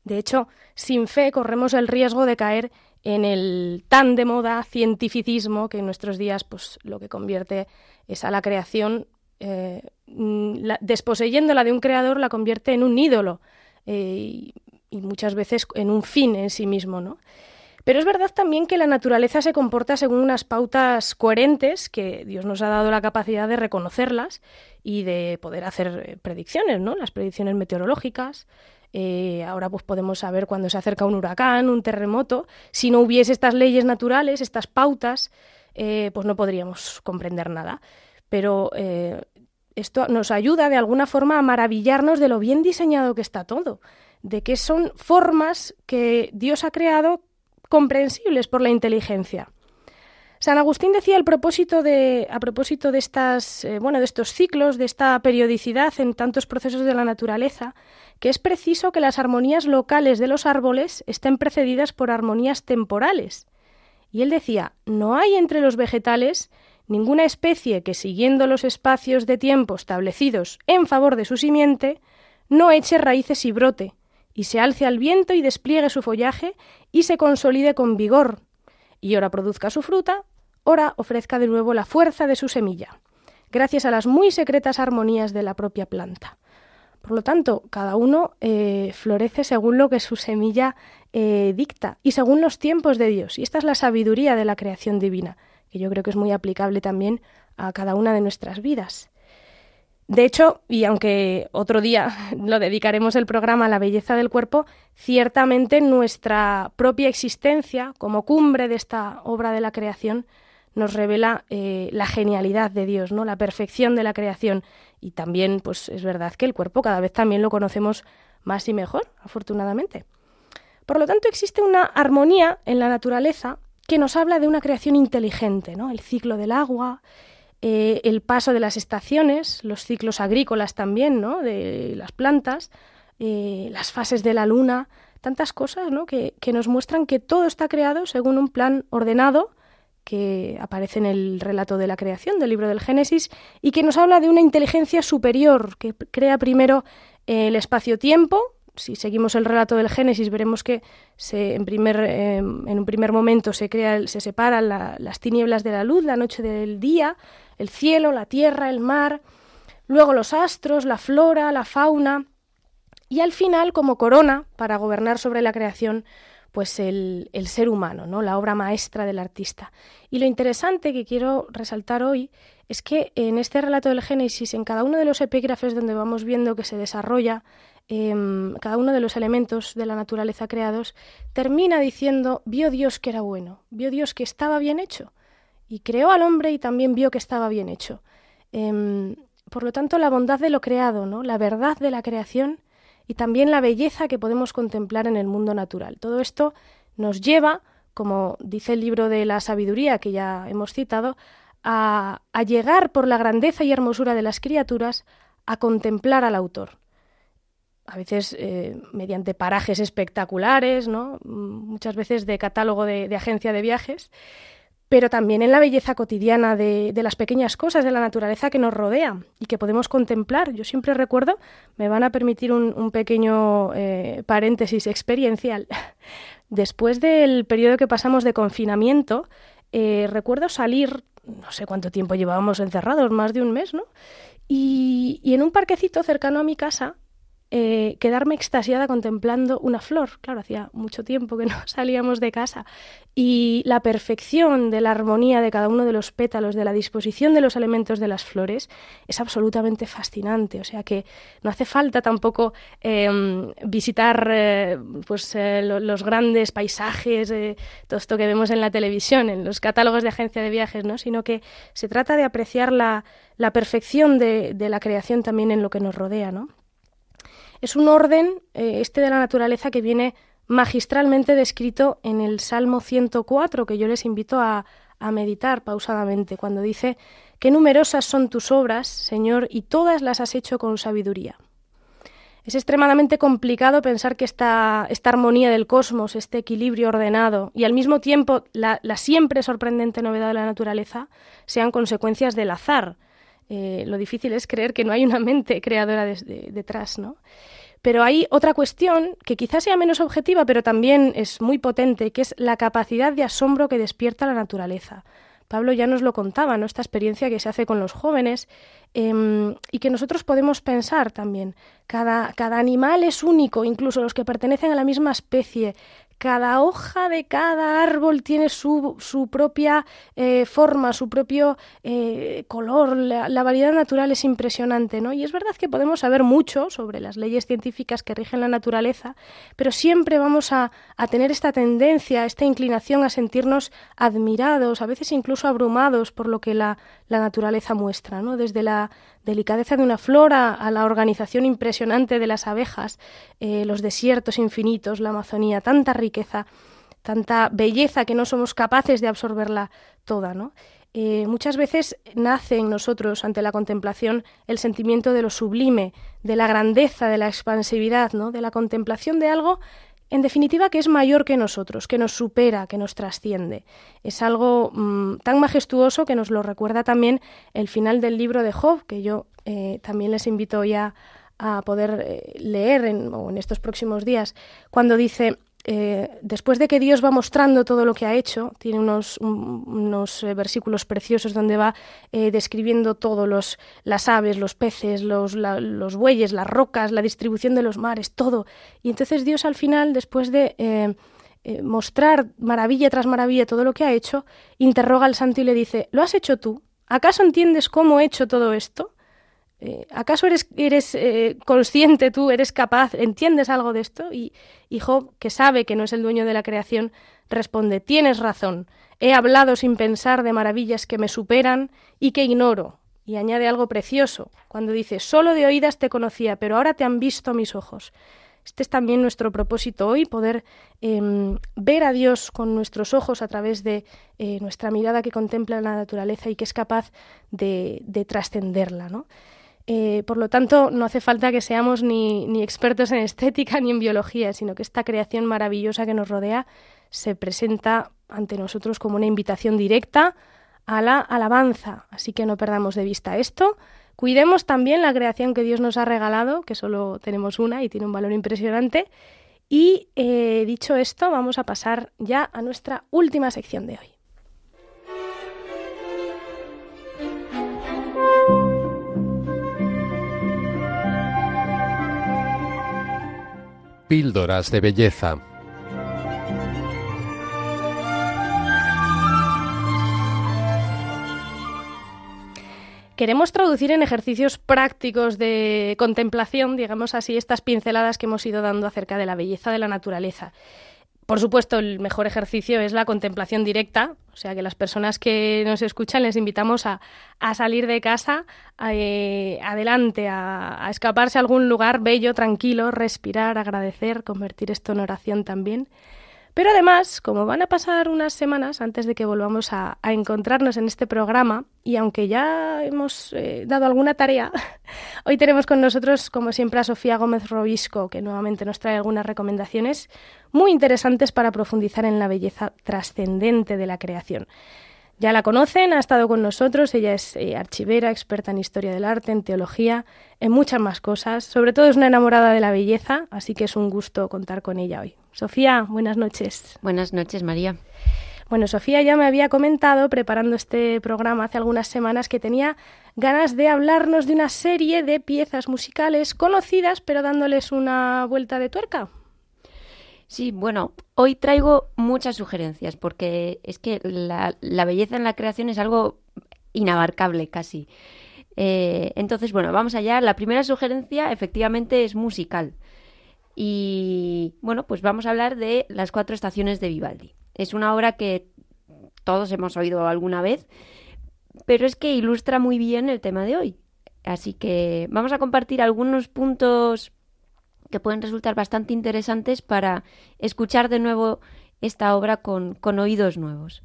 De hecho, sin fe corremos el riesgo de caer en el tan de moda cientificismo que en nuestros días pues, lo que convierte es a la creación, eh, mm, desposeyéndola de un creador, la convierte en un ídolo. Eh, y muchas veces en un fin en sí mismo, ¿no? Pero es verdad también que la naturaleza se comporta según unas pautas coherentes que Dios nos ha dado la capacidad de reconocerlas y de poder hacer eh, predicciones, ¿no? Las predicciones meteorológicas. Eh, ahora pues podemos saber cuándo se acerca un huracán, un terremoto. Si no hubiese estas leyes naturales, estas pautas, eh, pues no podríamos comprender nada. Pero esto nos ayuda de alguna forma a maravillarnos de lo bien diseñado que está todo de que son formas que Dios ha creado comprensibles por la inteligencia. San Agustín decía el propósito de, a propósito de, eh, de estos ciclos, de esta periodicidad en tantos procesos de la naturaleza, que es preciso que las armonías locales de los árboles estén precedidas por armonías temporales. Y él decía, no hay entre los vegetales ninguna especie que, siguiendo los espacios de tiempo establecidos en favor de su simiente, no eche raíces y brote, y se alce al viento y despliegue su follaje y se consolide con vigor, y ora produzca su fruta, ora ofrezca de nuevo la fuerza de su semilla, gracias a las muy secretas armonías de la propia planta. Por lo tanto, cada uno eh, florece según lo que su semilla eh, dicta y según los tiempos de Dios. Y esta es la sabiduría de la creación divina, que yo creo que es muy aplicable también a cada una de nuestras vidas. De hecho, y aunque otro día lo dedicaremos el programa a la belleza del cuerpo, ciertamente nuestra propia existencia como cumbre de esta obra de la creación nos revela eh, la genialidad de Dios, ¿no? la perfección de la creación. Y también, pues es verdad que el cuerpo cada vez también lo conocemos más y mejor, afortunadamente. Por lo tanto, existe una armonía en la naturaleza que nos habla de una creación inteligente, ¿no? El ciclo del agua, eh, el paso de las estaciones, los ciclos agrícolas también, ¿no? de las plantas, eh, las fases de la luna, tantas cosas ¿no? que, nos muestran que todo está creado según un plan ordenado que aparece en el relato de la creación del libro del Génesis y que nos habla de una inteligencia superior que crea primero el espacio-tiempo, si seguimos el relato del Génesis, veremos que se, en, primer, em, en un primer momento se, crea, se separan las tinieblas de la luz, la noche del día, el cielo, la tierra, el mar, luego los astros, la flora, la fauna, y al final, como corona, para gobernar sobre la creación, pues el, el, ser humano, ¿no? la obra maestra del artista. Y lo interesante que quiero resaltar hoy es que en este relato del Génesis, en cada uno de los epígrafes donde vamos viendo que se desarrolla em, cada uno de los elementos de la naturaleza creados, termina diciendo, vio Dios que era bueno, vio Dios que estaba bien hecho, y creó al hombre y también vio que estaba bien hecho. Em, por lo tanto, la bondad de lo creado, ¿no? la verdad de la creación, y también la belleza que podemos contemplar en el mundo natural. Todo esto nos lleva, como dice el libro de la sabiduría que ya hemos citado, a, llegar por la grandeza y hermosura de las criaturas a contemplar al autor. A veces eh, mediante parajes espectaculares, ¿no? muchas veces de catálogo de agencia de viajes, pero también en la belleza cotidiana de, las pequeñas cosas de la naturaleza que nos rodea y que podemos contemplar. Yo siempre recuerdo, me van a permitir un, pequeño eh, paréntesis experiencial. Después del periodo que pasamos de confinamiento, eh, recuerdo salir, no sé cuánto tiempo llevábamos encerrados, más de un mes, ¿no? y en un parquecito cercano a mi casa eh, quedarme extasiada contemplando una flor. Claro, hacía mucho tiempo que no salíamos de casa. Y la perfección de la armonía de cada uno de los pétalos, de la disposición de los elementos de las flores, es absolutamente fascinante. O sea que no hace falta tampoco em, visitar eh, pues, eh, los grandes paisajes, todo esto que vemos en la televisión, en los catálogos de agencia de viajes, ¿no? sino que se trata de apreciar la, perfección de, de la creación también en lo que nos rodea. ¿no? Es un orden, eh, este de la naturaleza, que viene magistralmente descrito en el Salmo 104, que yo les invito a, a meditar pausadamente, cuando dice, Qué numerosas son tus obras, Señor, y todas las has hecho con sabiduría. Es extremadamente complicado pensar que esta, esta, armonía del cosmos, este equilibrio ordenado y al mismo tiempo la, siempre sorprendente novedad de la naturaleza sean consecuencias del azar. Eh, lo difícil es creer que no hay una mente creadora detrás, ¿no? Pero hay otra cuestión que quizás sea menos objetiva, pero también es muy potente, que es la capacidad de asombro que despierta la naturaleza. Pablo ya nos lo contaba, ¿no? Esta experiencia que se hace con los jóvenes em, y que nosotros podemos pensar también. Cada, cada animal es único, incluso los que pertenecen a la misma especie cada hoja de cada árbol tiene su, su propia eh, forma, su propio eh, color, la, variedad natural es impresionante, ¿no? Y es verdad que podemos saber mucho sobre las leyes científicas que rigen la naturaleza, pero siempre vamos a, a tener esta tendencia, esta inclinación a sentirnos admirados, a veces incluso abrumados por lo que la, la naturaleza muestra, ¿no? Desde la delicadeza de una flora a la organización impresionante de las abejas, eh, los desiertos infinitos, la Amazonía, tanta riqueza, tanta belleza que no somos capaces de absorberla toda, ¿no? Eh, muchas veces nace en nosotros, ante la contemplación, el sentimiento de lo sublime, de la grandeza, de la expansividad, ¿no? de la contemplación de algo en definitiva, que es mayor que nosotros, que nos supera, que nos trasciende. Es algo mm, tan majestuoso que nos lo recuerda también el final del libro de Job, que yo eh, también les invito ya a poder eh, leer en, en estos próximos días, cuando dice, eh, después de que Dios va mostrando todo lo que ha hecho, tiene unos, eh, versículos preciosos donde va eh, describiendo todos los, las aves, los peces, los, bueyes, las rocas, la distribución de los mares, todo. Y entonces Dios al final, después de mostrar maravilla tras maravilla todo lo que ha hecho, interroga al santo y le dice, ¿lo has hecho tú? ¿Acaso entiendes cómo he hecho todo esto? Eh, ¿Acaso eres, eh, consciente tú, eres capaz, entiendes algo de esto? Y, y Job, que sabe que no es el dueño de la creación, responde, tienes razón, he hablado sin pensar de maravillas que me superan y que ignoro. Y añade algo precioso, cuando dice, solo de oídas te conocía, pero ahora te han visto mis ojos. Este es también nuestro propósito hoy, poder em, ver a Dios con nuestros ojos a través de eh, nuestra mirada que contempla la naturaleza y que es capaz de, de trascenderla. ¿no? Eh, por lo tanto, no hace falta que seamos ni, expertos en estética ni en biología, sino que esta creación maravillosa que nos rodea se presenta ante nosotros como una invitación directa a la alabanza. Así que no perdamos de vista esto. Cuidemos también la creación que Dios nos ha regalado, que solo tenemos una y tiene un valor impresionante. Y eh, dicho esto, vamos a pasar ya a nuestra última sección de hoy. Píldoras de Belleza. Queremos traducir en ejercicios prácticos de contemplación, digamos así, estas pinceladas que hemos ido dando acerca de la belleza de la naturaleza. Por supuesto, el mejor ejercicio es la contemplación directa, o sea que las personas que nos escuchan les invitamos a, salir de casa, eh, adelante, a, a, escaparse a algún lugar bello, tranquilo, respirar, agradecer, convertir esto en oración también. Pero además, como van a pasar unas semanas antes de que volvamos a, encontrarnos en este programa, y aunque ya hemos eh, dado alguna tarea, hoy tenemos con nosotros, como siempre, a Sofía Gómez Robisco, que nuevamente nos trae algunas recomendaciones muy interesantes para profundizar en la belleza trascendente de la creación. Ya la conocen, ha estado con nosotros, ella es eh, archivera, experta en historia del arte, en teología, en muchas más cosas. Sobre todo es una enamorada de la belleza, así que es un gusto contar con ella hoy. Sofía, buenas noches. Buenas noches, María. Bueno, Sofía ya me había comentado, preparando este programa hace algunas semanas, que tenía ganas de hablarnos de una serie de piezas musicales conocidas, pero dándoles una vuelta de tuerca. Sí, bueno, hoy traigo muchas sugerencias porque es que la, belleza en la creación es algo inabarcable casi. Eh, entonces, bueno, vamos allá. La primera sugerencia efectivamente es musical. Y bueno, pues vamos a hablar de Las cuatro estaciones de Vivaldi. Es una obra que todos hemos oído alguna vez, pero es que ilustra muy bien el tema de hoy. Así que vamos a compartir algunos puntos que pueden resultar bastante interesantes para escuchar de nuevo esta obra con, oídos nuevos.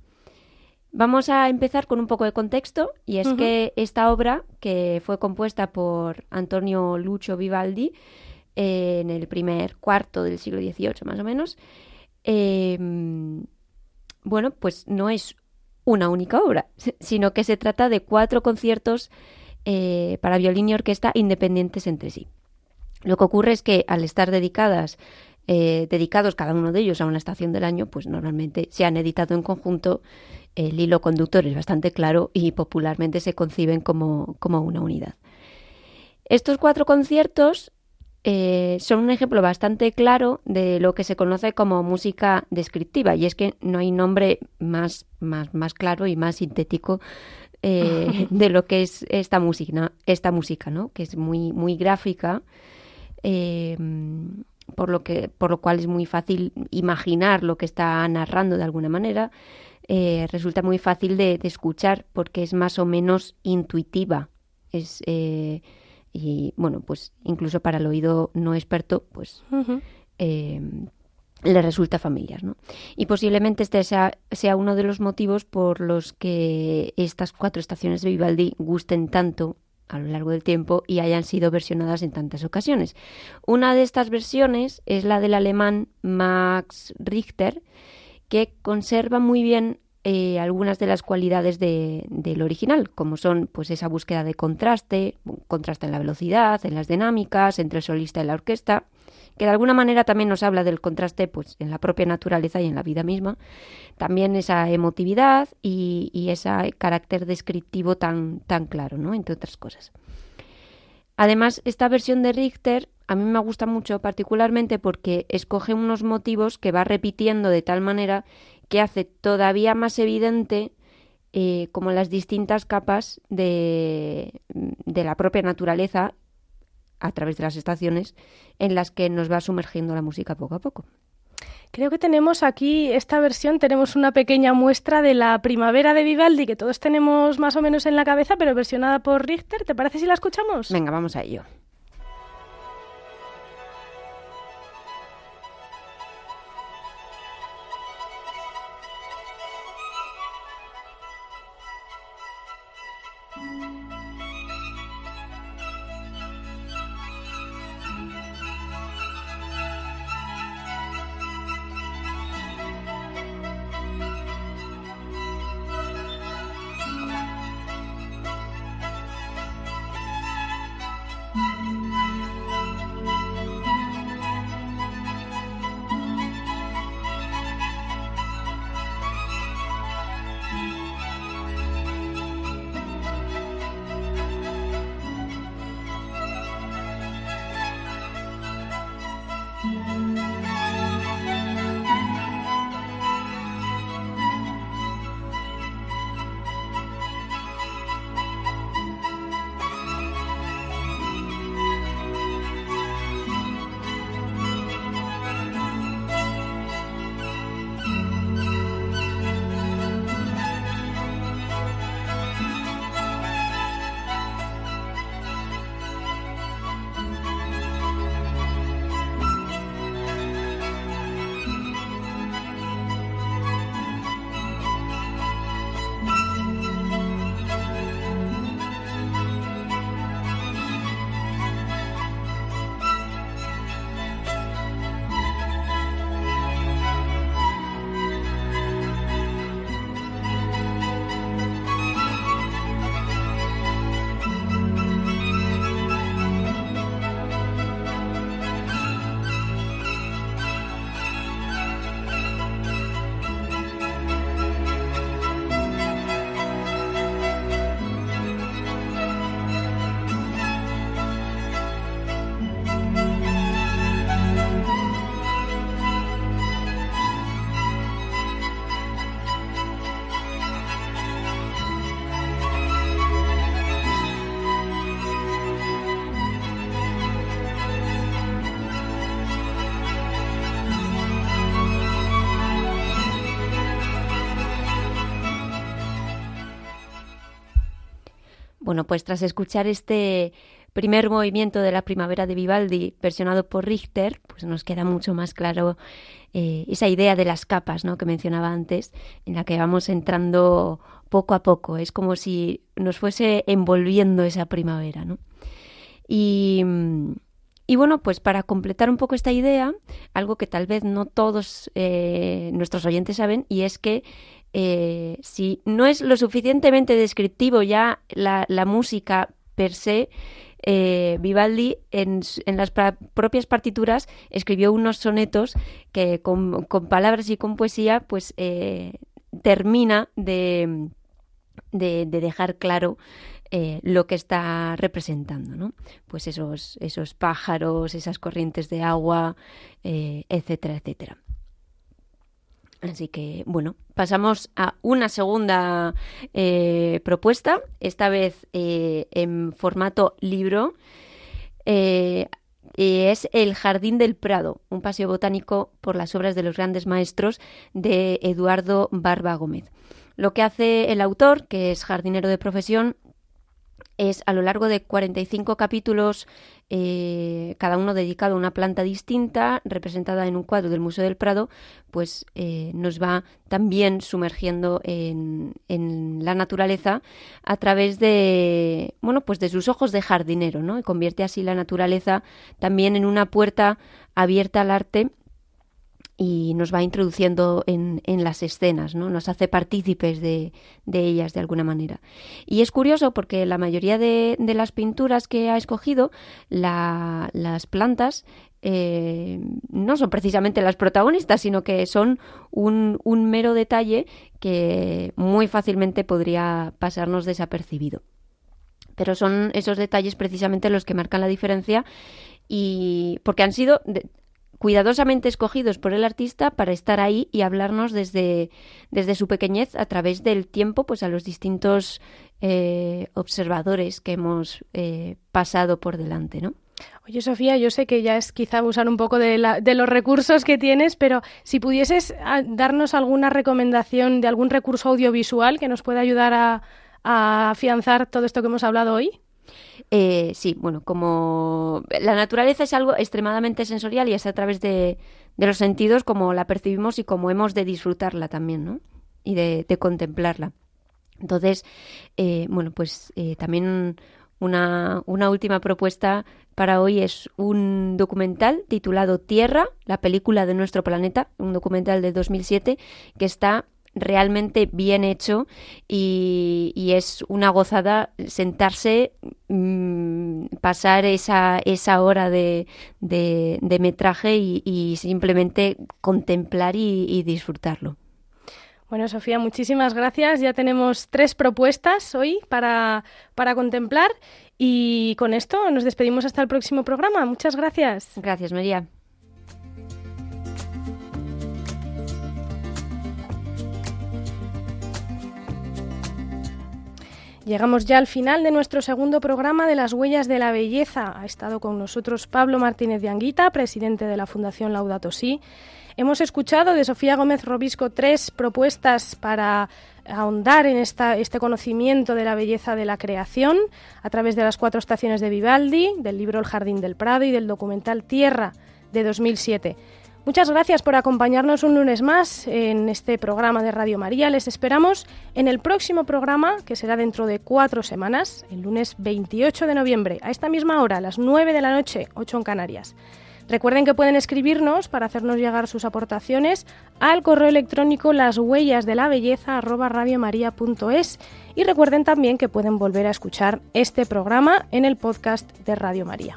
Vamos a empezar con un poco de contexto y es que esta obra, que fue compuesta por Antonio Lucho Vivaldi eh, en el primer cuarto del siglo XVIII más o menos, em, bueno, pues no es una única obra, sino que se trata de cuatro conciertos eh, para violín y orquesta independientes entre sí. Lo que ocurre es que al estar dedicadas, eh, dedicados cada uno de ellos a una estación del año, pues normalmente se han editado en conjunto. El hilo conductor es bastante claro y popularmente se conciben como, como una unidad. Estos cuatro conciertos eh, son un ejemplo bastante claro de lo que se conoce como música descriptiva, y es que no hay nombre más, más, más claro y más sintético eh, de lo que es esta música, esta música, ¿no? que es muy, muy gráfica Em, por, lo que, por lo cual es muy fácil imaginar lo que está narrando de alguna manera. Eh, resulta muy fácil de, escuchar porque es más o menos intuitiva. Es, eh, y bueno, pues incluso para el oído no experto, pues em, le resulta familiar. ¿no? Y posiblemente este sea, sea, uno de los motivos por los que estas cuatro estaciones de Vivaldi gusten tanto a lo largo del tiempo y hayan sido versionadas en tantas ocasiones. Una de estas versiones es la del alemán Max Richter, que conserva muy bien eh, algunas de las cualidades del original, como son pues esa búsqueda de contraste, contraste en la velocidad, en las dinámicas, entre el solista y la orquesta, que de alguna manera también nos habla del contraste pues, en la propia naturaleza y en la vida misma. También esa emotividad y, ese carácter descriptivo tan, tan claro, ¿no? entre otras cosas. Además, esta versión de Richter a mí me gusta mucho particularmente porque escoge unos motivos que va repitiendo de tal manera que hace todavía más evidente eh, como las distintas capas de, de la propia naturaleza a través de las estaciones en las que nos va sumergiendo la música poco a poco. Creo que tenemos aquí esta versión, tenemos una pequeña muestra de la primavera de Vivaldi que todos tenemos más o menos en la cabeza, pero versionada por Richter. ¿Te parece si la escuchamos? Venga, vamos a ello. Bueno, pues tras escuchar este primer movimiento de la primavera de Vivaldi, versionado por Richter, pues nos queda mucho más claro eh, esa idea de las capas ¿no? que mencionaba antes, en la que vamos entrando poco a poco. Es como si nos fuese envolviendo esa primavera. ¿no? Y, bueno, pues para completar un poco esta idea, algo que tal vez no todos eh, nuestros oyentes saben, y es que eh, si no es lo suficientemente descriptivo ya la, música per se, eh, Vivaldi en, las propias partituras escribió unos sonetos que con, palabras y con poesía pues eh, termina de, de, dejar claro lo que está representando, ¿no? Pues esos, esos pájaros, esas corrientes de agua, etcétera, etcétera. Así que, bueno, pasamos a una segunda eh, propuesta, esta vez eh, en formato libro. Eh, es El Jardín del Prado, un paseo botánico por las obras de los grandes maestros de Eduardo Barba Gómez. Lo que hace el autor, que es jardinero de profesión, es a lo largo de 45 capítulos, eh, cada uno dedicado a una planta distinta, representada en un cuadro del Museo del Prado, pues eh, nos va también sumergiendo en, en, la naturaleza a través de, bueno, pues de sus ojos de jardinero, ¿no? Y convierte así la naturaleza también en una puerta abierta al arte y nos va introduciendo en, en, las escenas, ¿no? nos hace partícipes de, de, ellas de alguna manera. Y es curioso porque la mayoría de, de las pinturas que ha escogido, la, las plantas eh, no son precisamente las protagonistas, sino que son un, un mero detalle que muy fácilmente podría pasarnos desapercibido. Pero son esos detalles precisamente los que marcan la diferencia y porque han sido cuidadosamente escogidos por el artista para estar ahí y hablarnos desde, desde su pequeñez a través del tiempo pues a los distintos eh, observadores que hemos eh, pasado por delante, ¿no? Oye, Sofía, yo sé que ya es quizá usar un poco de, la, de los recursos que tienes, pero si pudieses ah, darnos alguna recomendación de algún recurso audiovisual que nos pueda ayudar a, a afianzar todo esto que hemos hablado hoy. Eh, sí, bueno, como la naturaleza es algo extremadamente sensorial y es a través de, los sentidos como la percibimos y como hemos de disfrutarla también, ¿no? Y de, contemplarla. Entonces, eh, bueno, pues eh, también una, una última propuesta para hoy es un documental titulado Tierra, la película de nuestro planeta, un documental de 2007 que está realmente bien hecho y, es una gozada sentarse, mm, pasar esa, esa hora de, de, metraje y, simplemente contemplar y, disfrutarlo. Bueno, Sofía, muchísimas gracias. Ya tenemos tres propuestas hoy para, para contemplar y con esto nos despedimos hasta el próximo programa. Muchas gracias. Gracias, María. Llegamos ya al final de nuestro segundo programa de las huellas de la belleza. Ha estado con nosotros Pablo Martínez de Anguita, presidente de la Fundación Laudato Si. Hemos escuchado de Sofía Gómez Robisco tres propuestas para ahondar en este conocimiento de la belleza de la creación a través de las cuatro estaciones de Vivaldi, del libro El Jardín del Prado y del documental Tierra de 2007. Muchas gracias por acompañarnos un lunes más en este programa de Radio María. Les esperamos en el próximo programa, que será dentro de cuatro semanas, el lunes 28 de noviembre, a esta misma hora, a las 9 de la noche, 8 en Canarias. Recuerden que pueden escribirnos para hacernos llegar sus aportaciones al correo electrónico las huellas de la belleza y recuerden también que pueden volver a escuchar este programa en el podcast de Radio María.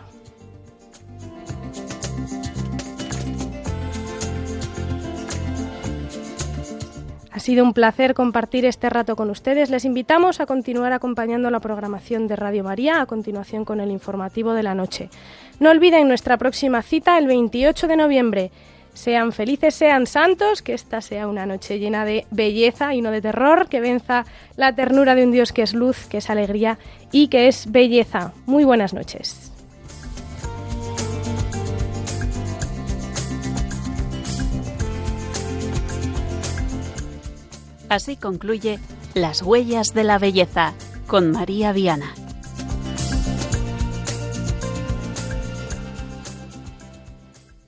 Ha sido un placer compartir este rato con ustedes. Les invitamos a continuar acompañando la programación de Radio María, a continuación con el informativo de la noche. No olviden nuestra próxima cita el 28 de noviembre. Sean felices, sean santos, que esta sea una noche llena de belleza y no de terror, que venza la ternura de un Dios que es luz, que es alegría y que es belleza. Muy buenas noches. Así concluye Las huellas de la belleza con María Viana.